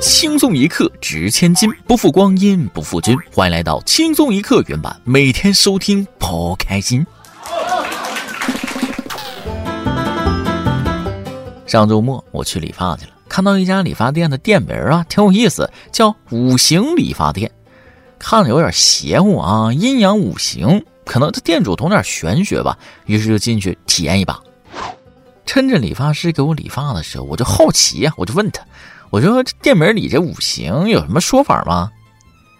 轻松一刻值千金，不负光阴不负君。欢迎来到轻松一刻原版，每天收听不开心。上周末我去理发去了，看到一家理发店的店名啊，挺有意思，叫五行理发店，看着有点邪乎啊，阴阳五行，可能这店主懂点玄学吧，于是就进去体验一把。趁着理发师给我理发的时候，我就好奇呀，我就问他。我说这店名里这五行有什么说法吗？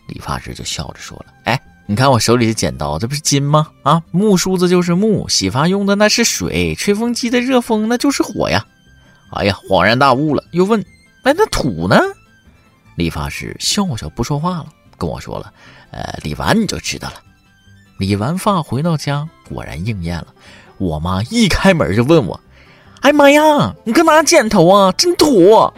理发师就笑着说了：“哎，你看我手里的剪刀，这不是金吗？啊，木梳子就是木，洗发用的那是水，吹风机的热风那就是火呀。”哎呀，恍然大悟了，又问：“哎，那土呢？”理发师笑笑不说话了，跟我说了：“呃，理完你就知道了。”理完发回到家，果然应验了。我妈一开门就问我：“哎妈呀，你干嘛剪头啊？真土！”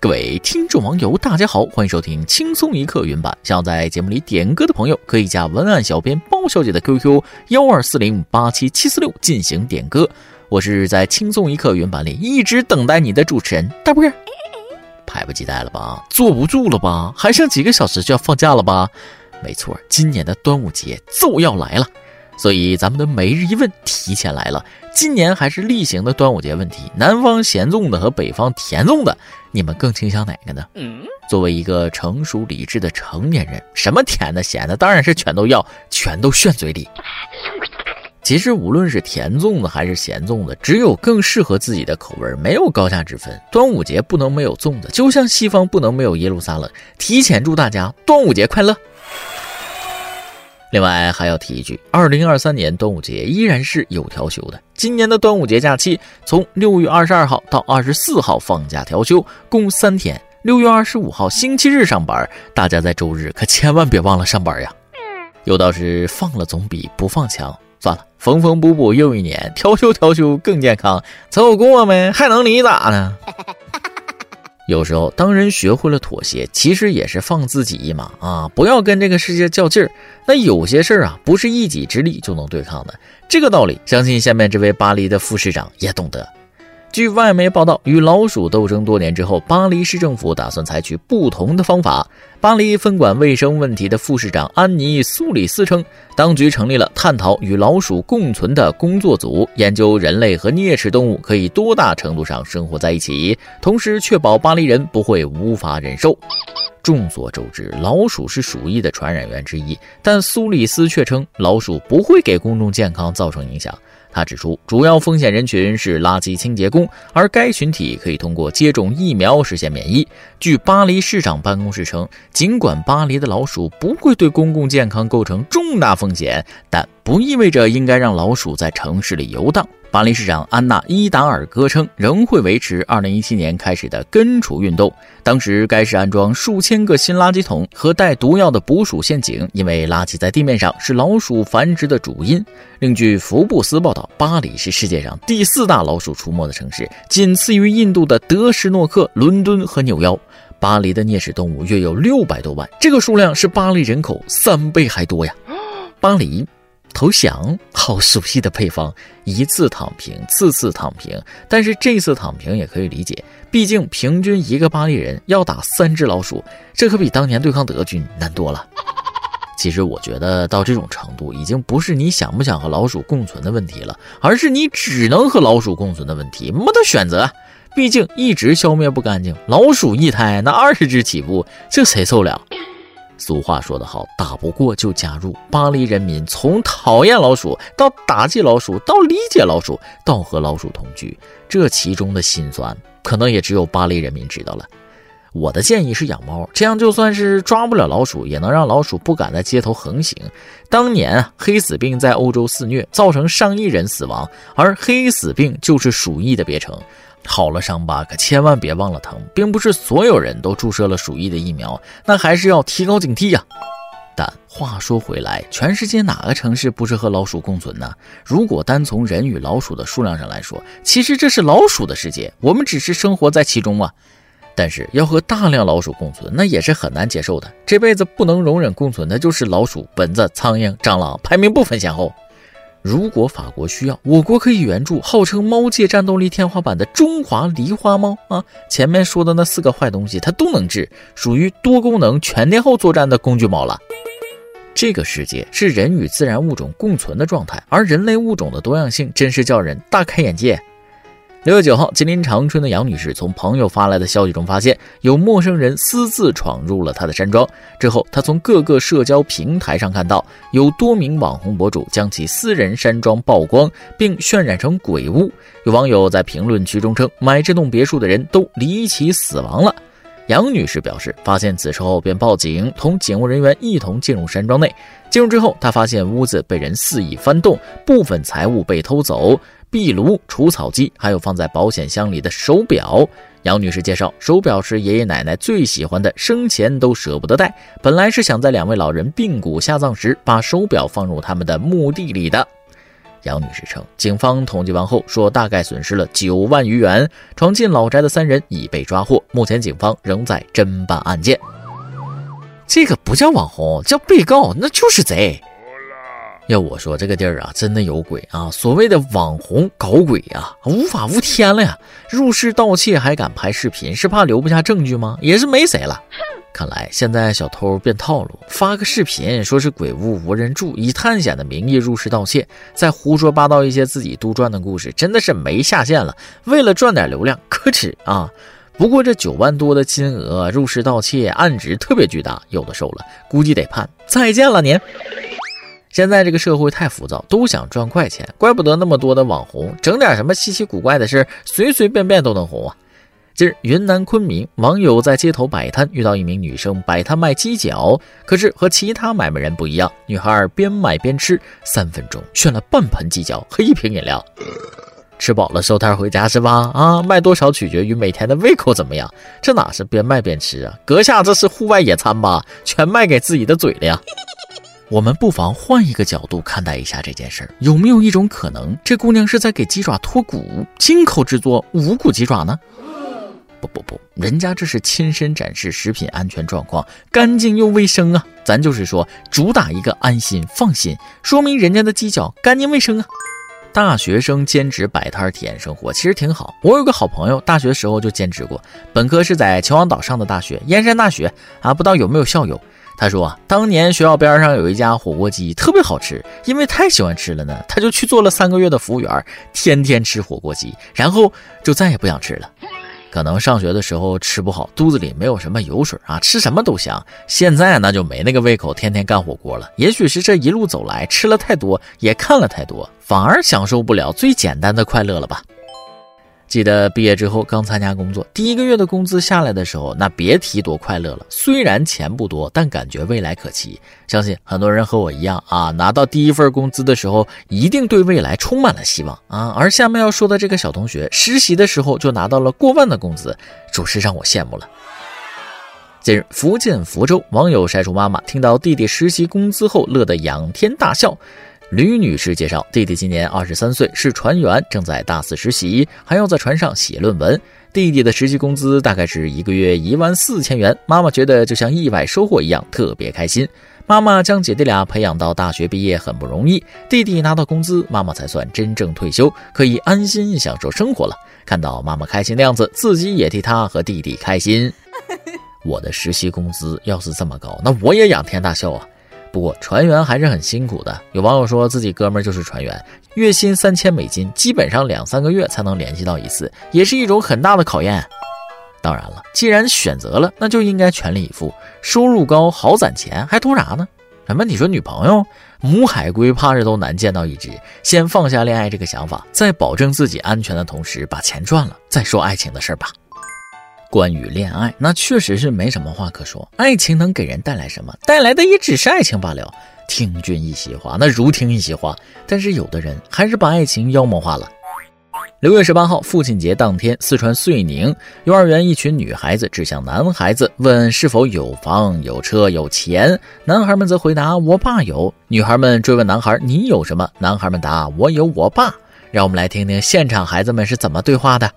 各位听众网友，大家好，欢迎收听轻松一刻云版。想要在节目里点歌的朋友，可以加文案小编包小姐的 QQ 幺二四零八七七四六进行点歌。我是在轻松一刻云版里一直等待你的主持人大波儿。迫不及待了吧？坐不住了吧？还剩几个小时就要放假了吧？没错，今年的端午节就要来了。所以咱们的每日一问提前来了，今年还是例行的端午节问题，南方咸粽的和北方甜粽的，你们更倾向哪个呢？作为一个成熟理智的成年人，什么甜的咸的，当然是全都要，全都炫嘴里。其实无论是甜粽子还是咸粽子，只有更适合自己的口味，没有高下之分。端午节不能没有粽子，就像西方不能没有耶路撒冷。提前祝大家端午节快乐！另外还要提一句，二零二三年端午节依然是有调休的。今年的端午节假期从六月二十二号到二十四号放假调休，共三天。六月二十五号星期日上班，大家在周日可千万别忘了上班呀。有道是放了总比不放强。算了，缝缝补补又一年，调休调休更健康，凑合过呗，还能离咋呢？有时候，当人学会了妥协，其实也是放自己一马啊！不要跟这个世界较劲儿。那有些事儿啊，不是一己之力就能对抗的。这个道理，相信下面这位巴黎的副市长也懂得。据外媒报道，与老鼠斗争多年之后，巴黎市政府打算采取不同的方法。巴黎分管卫生问题的副市长安妮·苏里斯称，当局成立了探讨与老鼠共存的工作组，研究人类和啮齿动物可以多大程度上生活在一起，同时确保巴黎人不会无法忍受。众所周知，老鼠是鼠疫的传染源之一，但苏里斯却称老鼠不会给公众健康造成影响。他指出，主要风险人群是垃圾清洁工，而该群体可以通过接种疫苗实现免疫。据巴黎市长办公室称，尽管巴黎的老鼠不会对公共健康构成重大风险，但不意味着应该让老鼠在城市里游荡。巴黎市长安娜·伊达尔戈称，仍会维持2017年开始的根除运动。当时，该市安装数千个新垃圾桶和带毒药的捕鼠陷阱，因为垃圾在地面上是老鼠繁殖的主因。另据福布斯报道，巴黎是世界上第四大老鼠出没的城市，仅次于印度的德什诺克、伦敦和纽约。巴黎的啮齿动物约有六百多万，这个数量是巴黎人口三倍还多呀！巴黎。投降，好熟悉的配方，一次躺平，次次躺平，但是这次躺平也可以理解，毕竟平均一个巴黎人要打三只老鼠，这可比当年对抗德军难多了。其实我觉得到这种程度，已经不是你想不想和老鼠共存的问题了，而是你只能和老鼠共存的问题，没得选择。毕竟一直消灭不干净，老鼠一胎那二十只起步，这谁受了？俗话说得好，打不过就加入。巴黎人民从讨厌老鼠到打击老鼠，到理解老鼠，到和老鼠同居，这其中的辛酸，可能也只有巴黎人民知道了。我的建议是养猫，这样就算是抓不了老鼠，也能让老鼠不敢在街头横行。当年，黑死病在欧洲肆虐，造成上亿人死亡，而黑死病就是鼠疫的别称。好了伤疤，可千万别忘了疼，并不是所有人都注射了鼠疫的疫苗，那还是要提高警惕呀。但话说回来，全世界哪个城市不是和老鼠共存呢？如果单从人与老鼠的数量上来说，其实这是老鼠的世界，我们只是生活在其中啊。但是要和大量老鼠共存，那也是很难接受的。这辈子不能容忍共存的就是老鼠、蚊子、苍蝇、蟑螂，排名不分先后。如果法国需要，我国可以援助号称猫界战斗力天花板的中华狸花猫啊！前面说的那四个坏东西它都能治，属于多功能全天候作战的工具猫了。这个世界是人与自然物种共存的状态，而人类物种的多样性真是叫人大开眼界。六月九号，吉林长春的杨女士从朋友发来的消息中发现，有陌生人私自闯入了她的山庄。之后，她从各个社交平台上看到，有多名网红博主将其私人山庄曝光，并渲染成鬼屋。有网友在评论区中称，买这栋别墅的人都离奇死亡了。杨女士表示，发现此事后便报警，同警务人员一同进入山庄内。进入之后，她发现屋子被人肆意翻动，部分财物被偷走。壁炉、除草机，还有放在保险箱里的手表。杨女士介绍，手表是爷爷奶奶最喜欢的，生前都舍不得戴。本来是想在两位老人病骨下葬时，把手表放入他们的墓地里的。杨女士称，警方统计完后说，大概损失了九万余元。闯进老宅的三人已被抓获，目前警方仍在侦办案件。这个不叫网红，叫被告，那就是贼。要我说，这个地儿啊，真的有鬼啊！所谓的网红搞鬼啊，无法无天了呀！入室盗窃还敢拍视频，是怕留不下证据吗？也是没谁了。看来现在小偷变套路，发个视频说是鬼屋无人住，以探险的名义入室盗窃，再胡说八道一些自己杜撰的故事，真的是没下限了。为了赚点流量，可耻啊！不过这九万多的金额入室盗窃，案值特别巨大，有的受了，估计得判。再见了您。现在这个社会太浮躁，都想赚快钱，怪不得那么多的网红整点什么稀奇古怪的事，随随便便都能红啊！近日，云南昆明网友在街头摆摊，遇到一名女生摆摊卖鸡脚，可是和其他买卖人不一样，女孩边卖边吃，三分钟炫了半盆鸡脚和一瓶饮料，吃饱了收摊回家是吧？啊，卖多少取决于每天的胃口怎么样，这哪是边卖边吃啊？阁下这是户外野餐吧？全卖给自己的嘴了呀！我们不妨换一个角度看待一下这件事儿，有没有一种可能，这姑娘是在给鸡爪脱骨，亲口制作无骨鸡爪呢？不不不，人家这是亲身展示食品安全状况，干净又卫生啊！咱就是说，主打一个安心放心，说明人家的鸡脚干净卫生啊！大学生兼职摆摊体验生活其实挺好，我有个好朋友，大学时候就兼职过，本科是在秦皇岛上的大学燕山大学啊，不知道有没有校友？他说啊，当年学校边上有一家火锅鸡，特别好吃，因为太喜欢吃了呢，他就去做了三个月的服务员，天天吃火锅鸡，然后就再也不想吃了。可能上学的时候吃不好，肚子里没有什么油水啊，吃什么都香。现在那就没那个胃口，天天干火锅了。也许是这一路走来吃了太多，也看了太多，反而享受不了最简单的快乐了吧。记得毕业之后刚参加工作，第一个月的工资下来的时候，那别提多快乐了。虽然钱不多，但感觉未来可期。相信很多人和我一样啊，拿到第一份工资的时候，一定对未来充满了希望啊。而下面要说的这个小同学，实习的时候就拿到了过万的工资，着实让我羡慕了。近日，福建福州网友晒出妈妈听到弟弟实习工资后，乐得仰天大笑。吕女士介绍，弟弟今年二十三岁，是船员，正在大四实习，还要在船上写论文。弟弟的实习工资大概是一个月一万四千元，妈妈觉得就像意外收获一样，特别开心。妈妈将姐弟俩培养到大学毕业很不容易，弟弟拿到工资，妈妈才算真正退休，可以安心享受生活了。看到妈妈开心的样子，自己也替她和弟弟开心。我的实习工资要是这么高，那我也仰天大笑啊！不过船员还是很辛苦的。有网友说自己哥们就是船员，月薪三千美金，基本上两三个月才能联系到一次，也是一种很大的考验。当然了，既然选择了，那就应该全力以赴。收入高，好攒钱，还图啥呢？什么？你说女朋友？母海龟怕是都难见到一只。先放下恋爱这个想法，在保证自己安全的同时，把钱赚了，再说爱情的事儿吧。关于恋爱，那确实是没什么话可说。爱情能给人带来什么？带来的也只是爱情罢了。听君一席话，那如听一席话。但是有的人还是把爱情妖魔化了。六月十八号，父亲节当天，四川遂宁幼儿园一群女孩子指向男孩子，问是否有房、有车、有钱。男孩们则回答：“我爸有。”女孩们追问男孩：“你有什么？”男孩们答：“我有我爸。”让我们来听听现场孩子们是怎么对话的。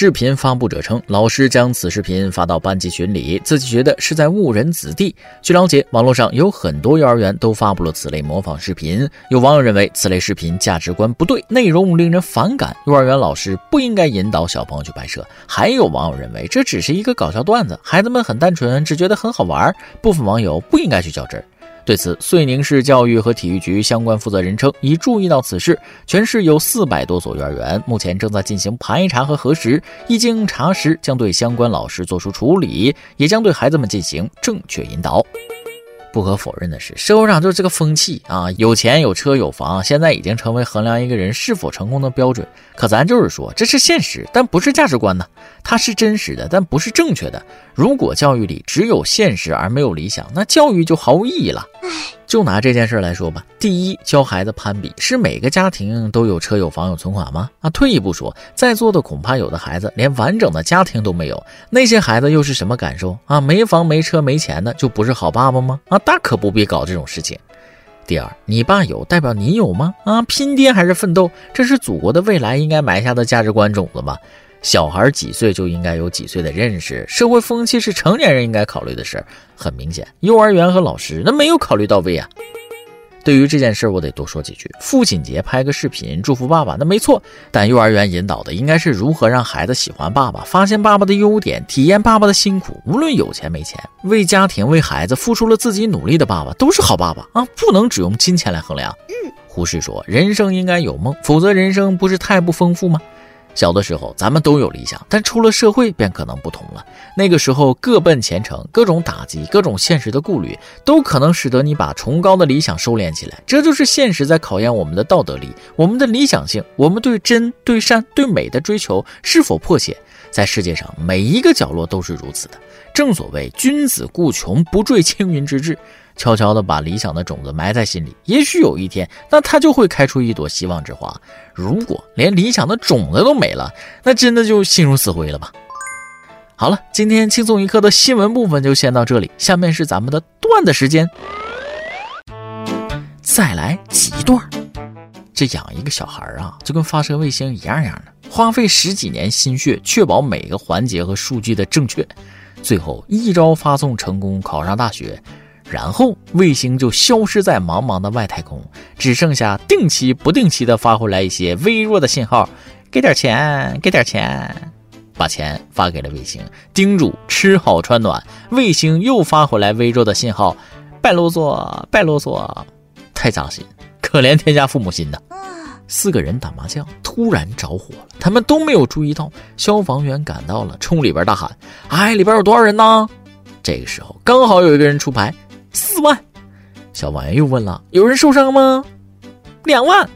视频发布者称，老师将此视频发到班级群里，自己觉得是在误人子弟。据了解，网络上有很多幼儿园都发布了此类模仿视频。有网友认为此类视频价值观不对，内容令人反感，幼儿园老师不应该引导小朋友去拍摄。还有网友认为这只是一个搞笑段子，孩子们很单纯，只觉得很好玩。部分网友不应该去较真儿。对此，遂宁市教育和体育局相关负责人称，已注意到此事，全市有四百多所幼儿园，目前正在进行排查和核实，一经查实，将对相关老师作出处理，也将对孩子们进行正确引导。不可否认的是，社会上就是这个风气啊，有钱有车有房，现在已经成为衡量一个人是否成功的标准。可咱就是说，这是现实，但不是价值观呢。它是真实的，但不是正确的。如果教育里只有现实而没有理想，那教育就毫无意义了。就拿这件事来说吧，第一，教孩子攀比，是每个家庭都有车有房有存款吗？啊，退一步说，在座的恐怕有的孩子连完整的家庭都没有，那些孩子又是什么感受啊？没房没车没钱的就不是好爸爸吗？啊，大可不必搞这种事情。第二，你爸有代表你有吗？啊，拼爹还是奋斗？这是祖国的未来应该埋下的价值观种子吗？小孩几岁就应该有几岁的认识，社会风气是成年人应该考虑的事儿。很明显，幼儿园和老师那没有考虑到位啊。对于这件事，我得多说几句。父亲节拍个视频祝福爸爸，那没错。但幼儿园引导的应该是如何让孩子喜欢爸爸，发现爸爸的优点，体验爸爸的辛苦。无论有钱没钱，为家庭为孩子付出了自己努力的爸爸，都是好爸爸啊！不能只用金钱来衡量。嗯胡适说：“人生应该有梦，否则人生不是太不丰富吗？”小的时候，咱们都有理想，但出了社会便可能不同了。那个时候，各奔前程，各种打击，各种现实的顾虑，都可能使得你把崇高的理想收敛起来。这就是现实在考验我们的道德力、我们的理想性、我们对真、对善、对美的追求是否迫切。在世界上每一个角落都是如此的。正所谓，君子固穷，不坠青云之志。悄悄地把理想的种子埋在心里，也许有一天，那它就会开出一朵希望之花。如果连理想的种子都没了，那真的就心如死灰了吧？好了，今天轻松一刻的新闻部分就先到这里，下面是咱们的段子时间。再来几段。这养一个小孩啊，就跟发射卫星一样样的，花费十几年心血，确保每个环节和数据的正确，最后一招发送成功，考上大学。然后卫星就消失在茫茫的外太空，只剩下定期不定期的发回来一些微弱的信号，给点钱，给点钱，把钱发给了卫星，叮嘱吃好穿暖。卫星又发回来微弱的信号，拜啰嗦，拜啰嗦，太扎心，可怜天下父母心呐。四个人打麻将突然着火了，他们都没有注意到，消防员赶到了，冲里边大喊：“哎，里边有多少人呢？”这个时候刚好有一个人出牌。四万，消防员又问了：“有人受伤吗？”两万，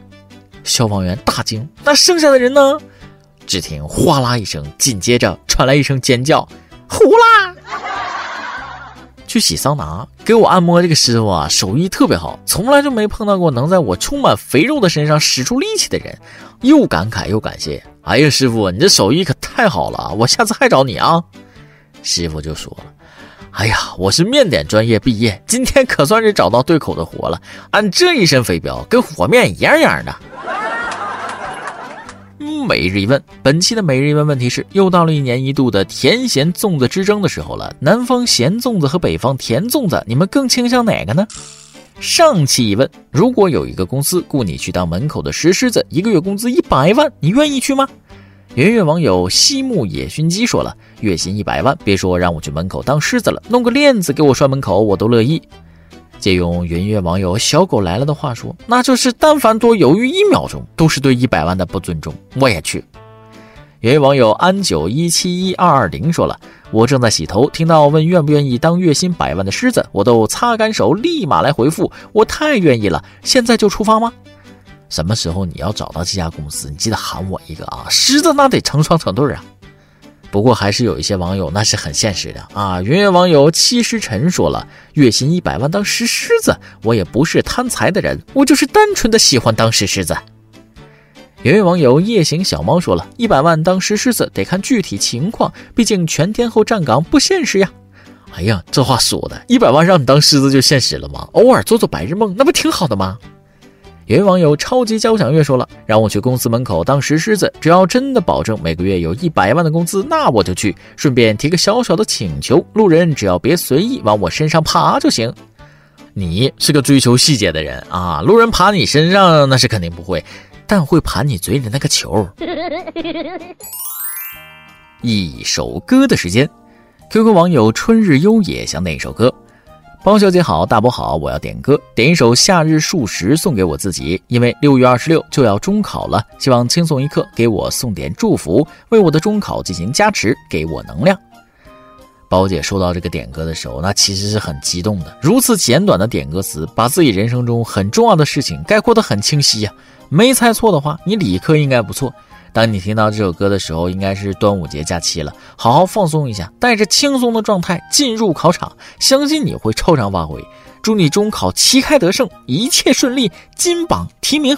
消防员大惊：“那剩下的人呢？”只听哗啦一声，紧接着传来一声尖叫：“糊啦！”去洗桑拿，给我按摩这个师傅啊，手艺特别好，从来就没碰到过能在我充满肥肉的身上使出力气的人，又感慨又感谢：“哎呀，师傅，你这手艺可太好了，我下次还找你啊！”师傅就说了。哎呀，我是面点专业毕业，今天可算是找到对口的活了。俺这一身肥膘，跟和面一样样的。每日一问，本期的每日一问问题是：又到了一年一度的甜咸粽子之争的时候了。南方咸粽子和北方甜粽子，你们更倾向哪个呢？上期一问：如果有一个公司雇你去当门口的石狮子，一个月工资一百万，你愿意去吗？圆月网友西木野熏鸡说了：“月薪一百万，别说让我去门口当狮子了，弄个链子给我拴门口，我都乐意。”借用圆月网友小狗来了的话说：“那就是但凡多犹豫一秒钟，都是对一百万的不尊重。”我也去。圆月网友安九一七一二二零说了：“我正在洗头，听到问愿不愿意当月薪百万的狮子，我都擦干手，立马来回复，我太愿意了。现在就出发吗？”什么时候你要找到这家公司，你记得喊我一个啊！狮子那得成双成对啊。不过还是有一些网友那是很现实的啊。云云网友七师臣说了，月薪一百万当石狮子，我也不是贪财的人，我就是单纯的喜欢当石狮子。云云网友夜行小猫说了一百万当石狮子得看具体情况，毕竟全天候站岗不现实呀。哎呀，这话说的，一百万让你当狮子就现实了吗？偶尔做做白日梦，那不挺好的吗？有位网友超级交响乐说了，让我去公司门口当石狮子，只要真的保证每个月有一百万的工资，那我就去。顺便提个小小的请求，路人只要别随意往我身上爬就行。你是个追求细节的人啊，路人爬你身上那是肯定不会，但会爬你嘴里那个球。一首歌的时间，QQ 网友春日优也想点一首歌。包小姐好，大伯好，我要点歌，点一首《夏日数十》送给我自己，因为六月二十六就要中考了，希望轻松一刻给我送点祝福，为我的中考进行加持，给我能量。包姐收到这个点歌的时候，那其实是很激动的，如此简短的点歌词，把自己人生中很重要的事情概括的很清晰呀。没猜错的话，你理科应该不错。当你听到这首歌的时候，应该是端午节假期了，好好放松一下，带着轻松的状态进入考场，相信你会超常发挥。祝你中考旗开得胜，一切顺利，金榜题名。